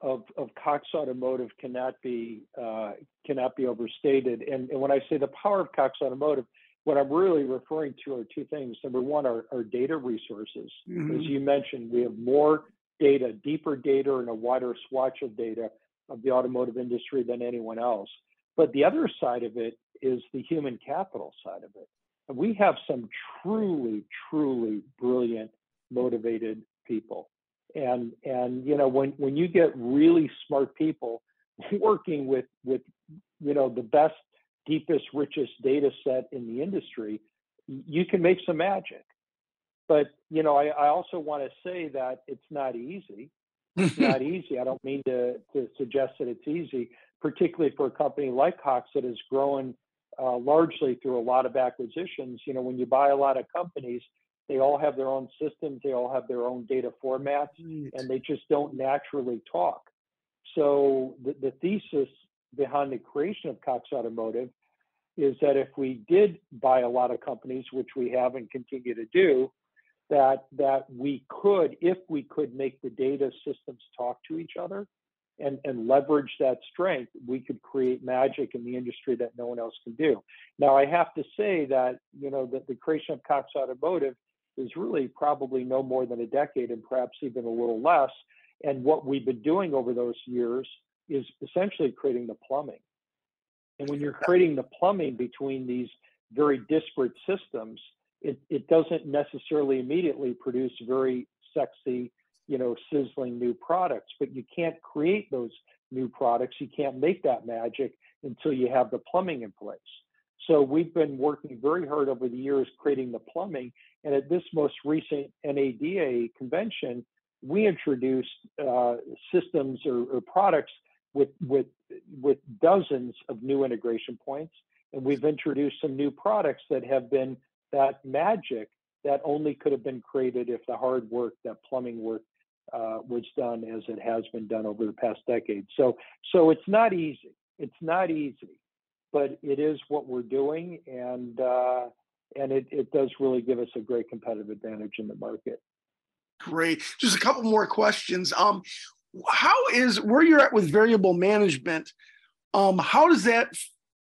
of, of Cox Automotive cannot be uh, cannot be overstated. And, and when I say the power of Cox Automotive, what I'm really referring to are two things. Number one are, are data resources. Mm-hmm. As you mentioned, we have more data, deeper data, and a wider swatch of data of the automotive industry than anyone else. But the other side of it is the human capital side of it. And we have some truly, truly brilliant, motivated people and and you know when when you get really smart people working with with you know the best deepest richest data set in the industry you can make some magic. But you know i, I also want to say that it's not easy. It's not easy. I don't mean to to suggest that it's easy particularly for a company like cox that has grown uh, largely through a lot of acquisitions. You know when you buy a lot of companies they all have their own systems, they all have their own data formats, right. and they just don't naturally talk. So the, the thesis behind the creation of Cox Automotive is that if we did buy a lot of companies, which we have and continue to do, that that we could, if we could make the data systems talk to each other and, and leverage that strength, we could create magic in the industry that no one else can do. Now I have to say that, you know, that the creation of Cox Automotive is really probably no more than a decade and perhaps even a little less. And what we've been doing over those years is essentially creating the plumbing. And when you're creating the plumbing between these very disparate systems, it, it doesn't necessarily immediately produce very sexy, you know, sizzling new products, but you can't create those new products. You can't make that magic until you have the plumbing in place. So we've been working very hard over the years creating the plumbing. And at this most recent NADA convention, we introduced uh, systems or, or, products with, with, with dozens of new integration points. And we've introduced some new products that have been that magic that only could have been created if the hard work, that plumbing work, uh, was done as it has been done over the past decade. So, so it's not easy. It's not easy but it is what we're doing, and uh, and it, it does really give us a great competitive advantage in the market. Great. Just a couple more questions. Um, how is where you're at with variable management? Um, how does that?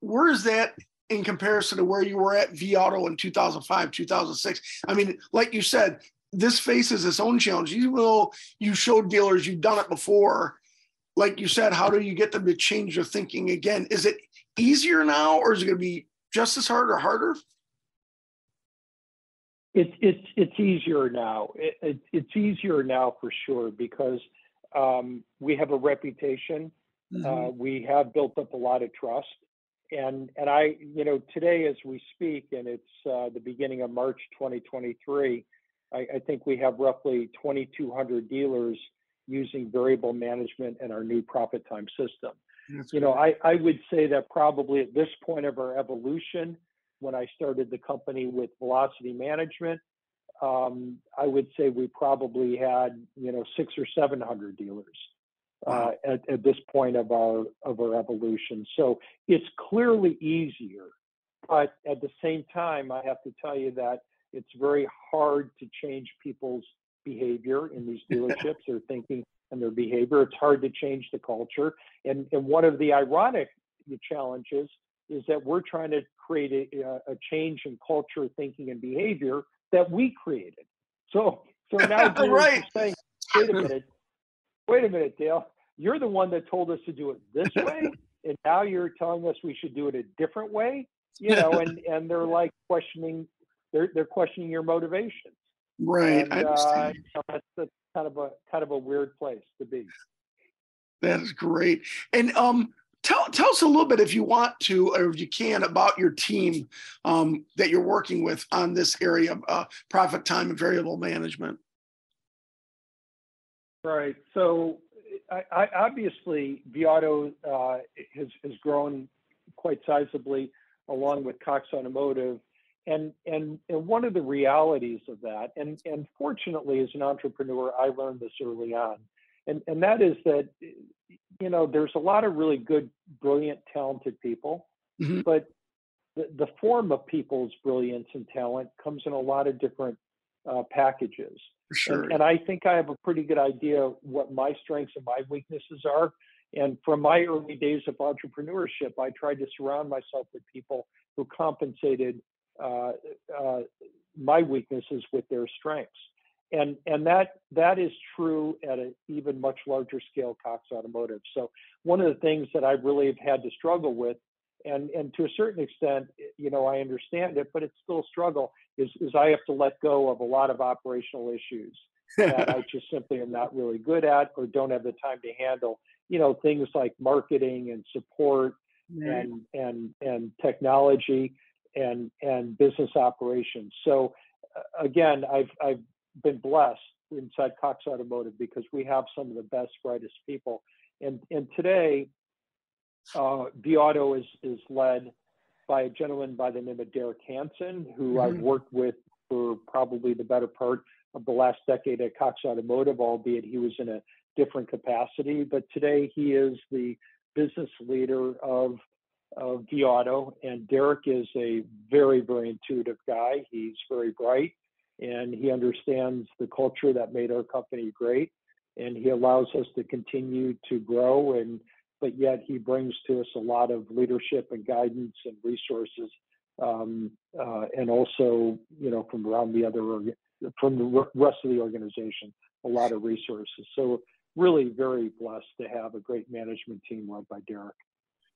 Where is that in comparison to where you were at vAuto in 2005, 2006? I mean, like you said, this faces its own challenge. Even though you showed dealers you've done it before, like you said, how do you get them to change their thinking again? Is it easier now, or is it going to be just as hard or harder? It's it's it's easier now. It, it, it's easier now for sure because um, we have a reputation. Mm-hmm. Uh, we have built up a lot of trust, and and I, you know, today as we speak, and it's uh, the beginning of March 2023, I, I think we have roughly 2,200 dealers using variable management and our new profit time system. That's you know, I, I would say that probably at this point of our evolution, when I started the company with velocity management, um, I would say we probably had you know six or seven hundred dealers uh, at, at this point of our of our evolution. So it's clearly easier, but at the same time, I have to tell you that it's very hard to change people's behavior in these dealerships, their thinking and their behavior. It's hard to change the culture, and and one of the ironic uh, challenges is that we're trying to create a, a change in culture, thinking, and behavior that we created. So so now right. saying, wait a minute, wait a minute, Dale, you're the one that told us to do it this way, and now you're telling us we should do it a different way. You know, and and they're like questioning, they're they're questioning your motivations. Right. And, I uh, you know, that's, that's kind of a kind of a weird place to be. That is great. And um, tell tell us a little bit, if you want to, or if you can, about your team um, that you're working with on this area of uh, profit time and variable management. Right. So I, I obviously, vAuto uh, has has grown quite sizably along with Cox Automotive, and and and one of the realities of that, and and fortunately, as an entrepreneur, I learned this early on, and and that is that you know there's a lot of really good, brilliant, talented people, mm-hmm. but the, the form of people's brilliance and talent comes in a lot of different uh, packages. Sure. And, and, I think I have a pretty good idea what my strengths and my weaknesses are. And from my early days of entrepreneurship, I tried to surround myself with people who compensated uh, uh, my weaknesses with their strengths. And, and that that is true at an even much larger scale, Cox Automotive. So one of the things that I really have had to struggle with and and to a certain extent, you know, I understand it, but it's still a struggle. Is is I have to let go of a lot of operational issues that I just simply am not really good at or don't have the time to handle. You know, things like marketing and support and and and technology and and business operations. So uh, again, I've I've been blessed inside Cox Automotive because we have some of the best, brightest people. And and today, uh, vAuto is, is led by a gentleman by the name of Derek Hansen, who mm-hmm. I've worked with for probably the better part of the last decade at Cox Automotive, albeit he was in a different capacity. But today he is the business leader of, of vAuto, and Derek is a very, very intuitive guy. He's very bright, and he understands the culture that made our company great, and he allows us to continue to grow and but yet he brings to us a lot of leadership and guidance and resources, um, uh, and also, you know, from around the other from the rest of the organization, a lot of resources. So really, very blessed to have a great management team led by Derek.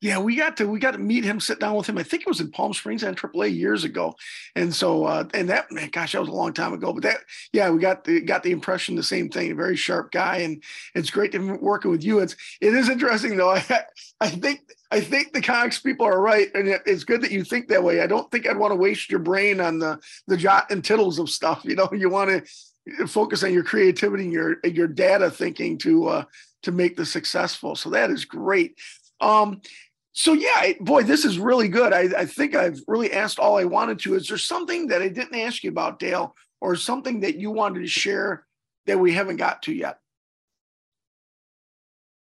Yeah, we got to we got to meet him, sit down with him. I think it was in Palm Springs and AAA years ago, and so uh, and that man, gosh, that was a long time ago. But that, yeah, we got the got the impression the same thing. A very sharp guy, and it's great to be working with you. It's it is interesting though. I I think I think the Cox people are right, and it, it's good that you think that way. I don't think I'd want to waste your brain on the the jot and tittles of stuff. You know, you want to focus on your creativity and your your data thinking to uh, to make this successful. So that is great. Um, so yeah, boy, this is really good. I, I think I've really asked all I wanted to. Is there something that I didn't ask you about, Dale, or something that you wanted to share that we haven't got to yet?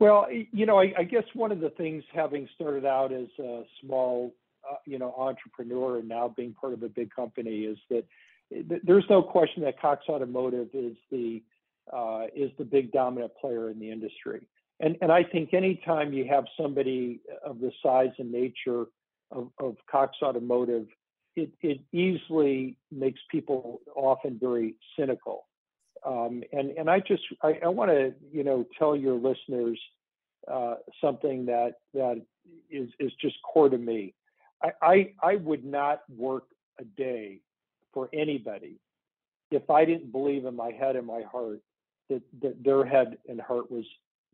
Well, you know, I, I guess one of the things, having started out as a small, uh, you know, entrepreneur and now being part of a big company, is that there's no question that Cox Automotive is the uh, is the big dominant player in the industry and and I think anytime you have somebody of the size and nature of, of Cox Automotive, it, it easily makes people often very cynical. Um, and and I just I, I want to you know tell your listeners uh, something that that is is just core to me. I, I I would not work a day for anybody if I didn't believe in my head and my heart that, that their head and heart was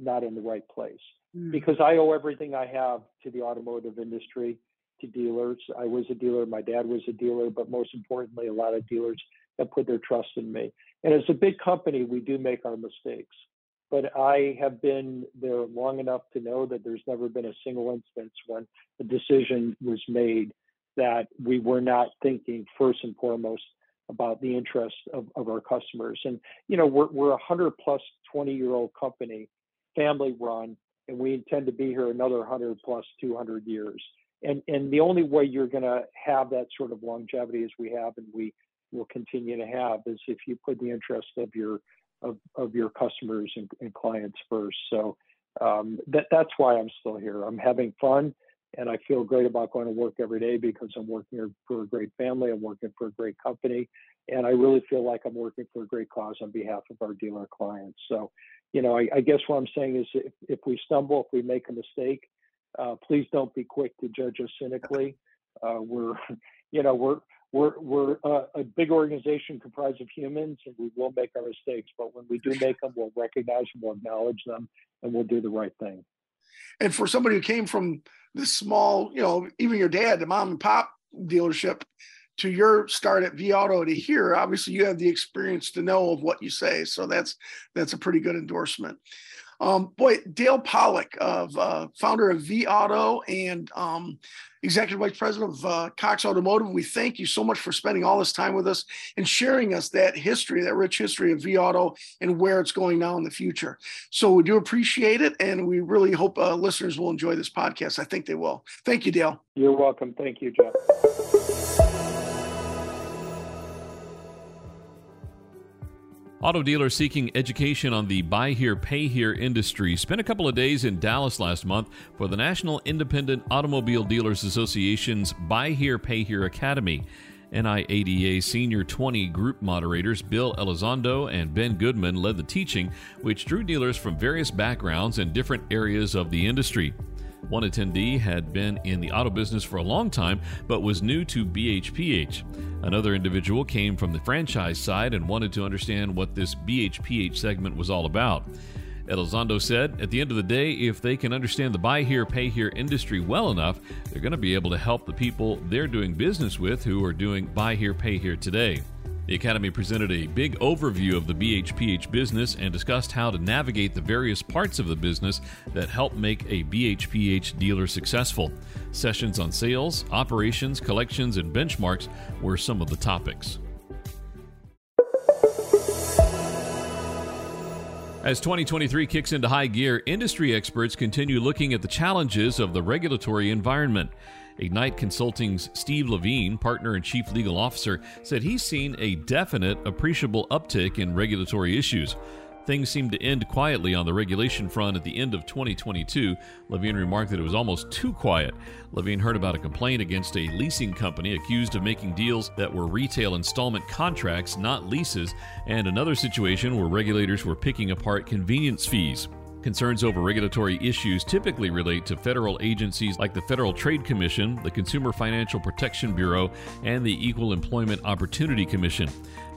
not in the right place mm. because I owe everything I have to the automotive industry to dealers. I was a dealer, my dad was a dealer, but most importantly, a lot of dealers have put their trust in me. And as a big company, we do make our mistakes. But I have been there long enough to know that there's never been a single instance when a decision was made that we were not thinking first and foremost about the interest of, of our customers. And, you know, we're, we're a 100 plus 20 year old company, family run, and we intend to be here another 100 plus 200 years. And, and the only way you're going to have that sort of longevity as we have and we will continue to have is if you put the interest of your of, of your customers and, and clients first. So um, that that's why I'm still here. I'm having fun and I feel great about going to work every day because I'm working for a great family. I'm working for a great company, and I really feel like I'm working for a great cause on behalf of our dealer clients. So, you know, I, I guess what I'm saying is, if, if we stumble, if we make a mistake, uh, please don't be quick to judge us cynically. Uh, we're, you know, we're we're we're uh, a big organization comprised of humans, and we will make our mistakes. But when we do make them, we'll recognize them, we'll acknowledge them, and we'll do the right thing. And for somebody who came from this small, you know, even your dad, the mom and pop dealership, to your start at vAuto to here, obviously you have the experience to know of what you say. So that's that's a pretty good endorsement. Um, boy, Dale Pollak, of uh, founder of vAuto and um, executive vice president of uh, Cox Automotive, we thank you so much for spending all this time with us and sharing us that history, that rich history of vAuto and where it's going now in the future. So we do appreciate it, and we really hope uh, listeners will enjoy this podcast. I think they will. Thank you, Dale. You're welcome. Thank you, Jeff. Auto dealers seeking education on the buy here, pay here industry spent a couple of days in Dallas last month for the National Independent Automobile Dealers Association's Buy Here, Pay Here Academy. NIADA Senior 20 group moderators Bill Elizondo and Ben Goodman led the teaching, which drew dealers from various backgrounds and different areas of the industry. One attendee had been in the auto business for a long time but was new to BHPH. Another individual came from the franchise side and wanted to understand what this BHPH segment was all about. Elizondo said, At the end of the day, if they can understand the buy here, pay here industry well enough, they're going to be able to help the people they're doing business with who are doing buy here, pay here today. The Academy presented a big overview of the BHPH business and discussed how to navigate the various parts of the business that help make a BHPH dealer successful. Sessions on sales, operations, collections, and benchmarks were some of the topics. As 2023 kicks into high gear, industry experts continue looking at the challenges of the regulatory environment. Ignite Consulting's Steve Levine, partner and chief legal officer, said he's seen a definite, appreciable uptick in regulatory issues. Things seemed to end quietly on the regulation front at the end of 2022. Levine remarked that it was almost too quiet. Levine heard about a complaint against a leasing company accused of making deals that were retail installment contracts, not leases, and another situation where regulators were picking apart convenience fees. Concerns over regulatory issues typically relate to federal agencies like the Federal Trade Commission, the Consumer Financial Protection Bureau, and the Equal Employment Opportunity Commission.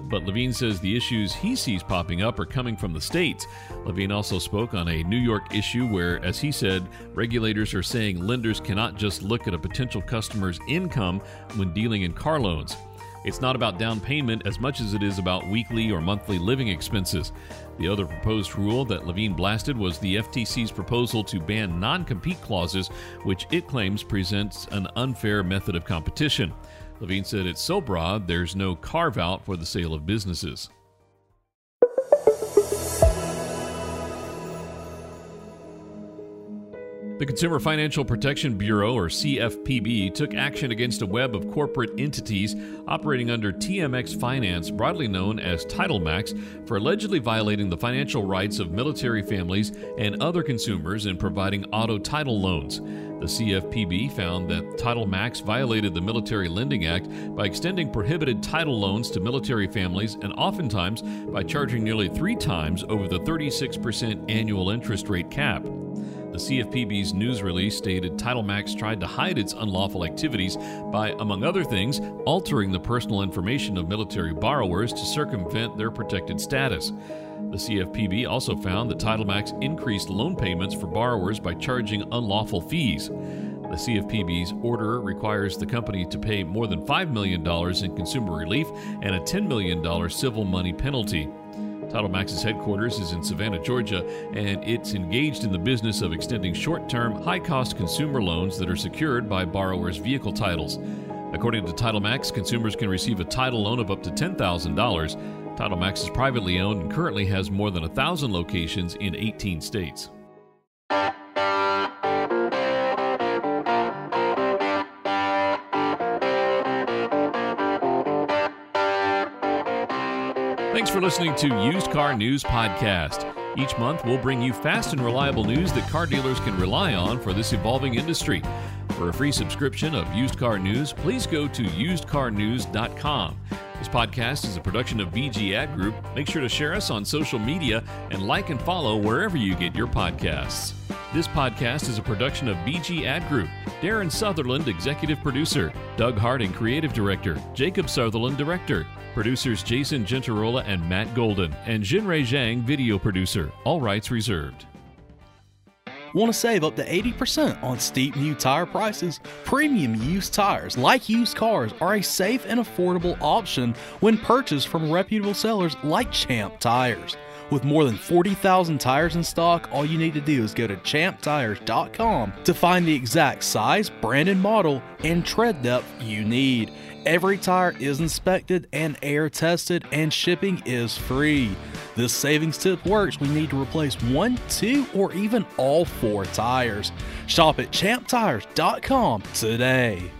But Levine says the issues he sees popping up are coming from the states. Levine also spoke on a New York issue where, as he said, regulators are saying lenders cannot just look at a potential customer's income when dealing in car loans. It's not about down payment as much as it is about weekly or monthly living expenses. The other proposed rule that Levine blasted was the FTC's proposal to ban non compete clauses, which it claims presents an unfair method of competition. Levine said it's so broad there's no carve out for the sale of businesses. The Consumer Financial Protection Bureau, or CFPB, took action against a web of corporate entities operating under TMX Finance, broadly known as TitleMax, for allegedly violating the financial rights of military families and other consumers in providing auto title loans. The CFPB found that TitleMax violated the Military Lending Act by extending prohibited title loans to military families and oftentimes by charging nearly three times over the 36% annual interest rate cap. The CFPB's news release stated TitleMax tried to hide its unlawful activities by, among other things, altering the personal information of military borrowers to circumvent their protected status. The CFPB also found that TitleMax increased loan payments for borrowers by charging unlawful fees. The CFPB's order requires the company to pay more than $5 million in consumer relief and a $10 million civil money penalty. TitleMax's headquarters is in Savannah, Georgia, and it's engaged in the business of extending short term, high cost consumer loans that are secured by borrowers' vehicle titles. According to TitleMax, consumers can receive a title loan of up to $10,000. TitleMax is privately owned and currently has more than 1,000 locations in 18 states. Thanks for listening to Used Car News Podcast. Each month, we'll bring you fast and reliable news that car dealers can rely on for this evolving industry. For a free subscription of Used Car News, please go to usedcarnews.com. This podcast is a production of VG Ad Group. Make sure to share us on social media and like and follow wherever you get your podcasts. This podcast is a production of BG Ad Group. Darren Sutherland, executive producer. Doug Harding, creative director. Jacob Sutherland, director. Producers Jason Gentarola and Matt Golden. And Jinrei Zhang, video producer. All rights reserved. Want to save up to 80% on steep new tire prices? Premium used tires, like used cars, are a safe and affordable option when purchased from reputable sellers like Champ Tires. With more than 40,000 tires in stock, all you need to do is go to champtires.com to find the exact size, brand, and model and tread depth you need. Every tire is inspected and air tested, and shipping is free. This savings tip works when you need to replace one, two, or even all four tires. Shop at champtires.com today.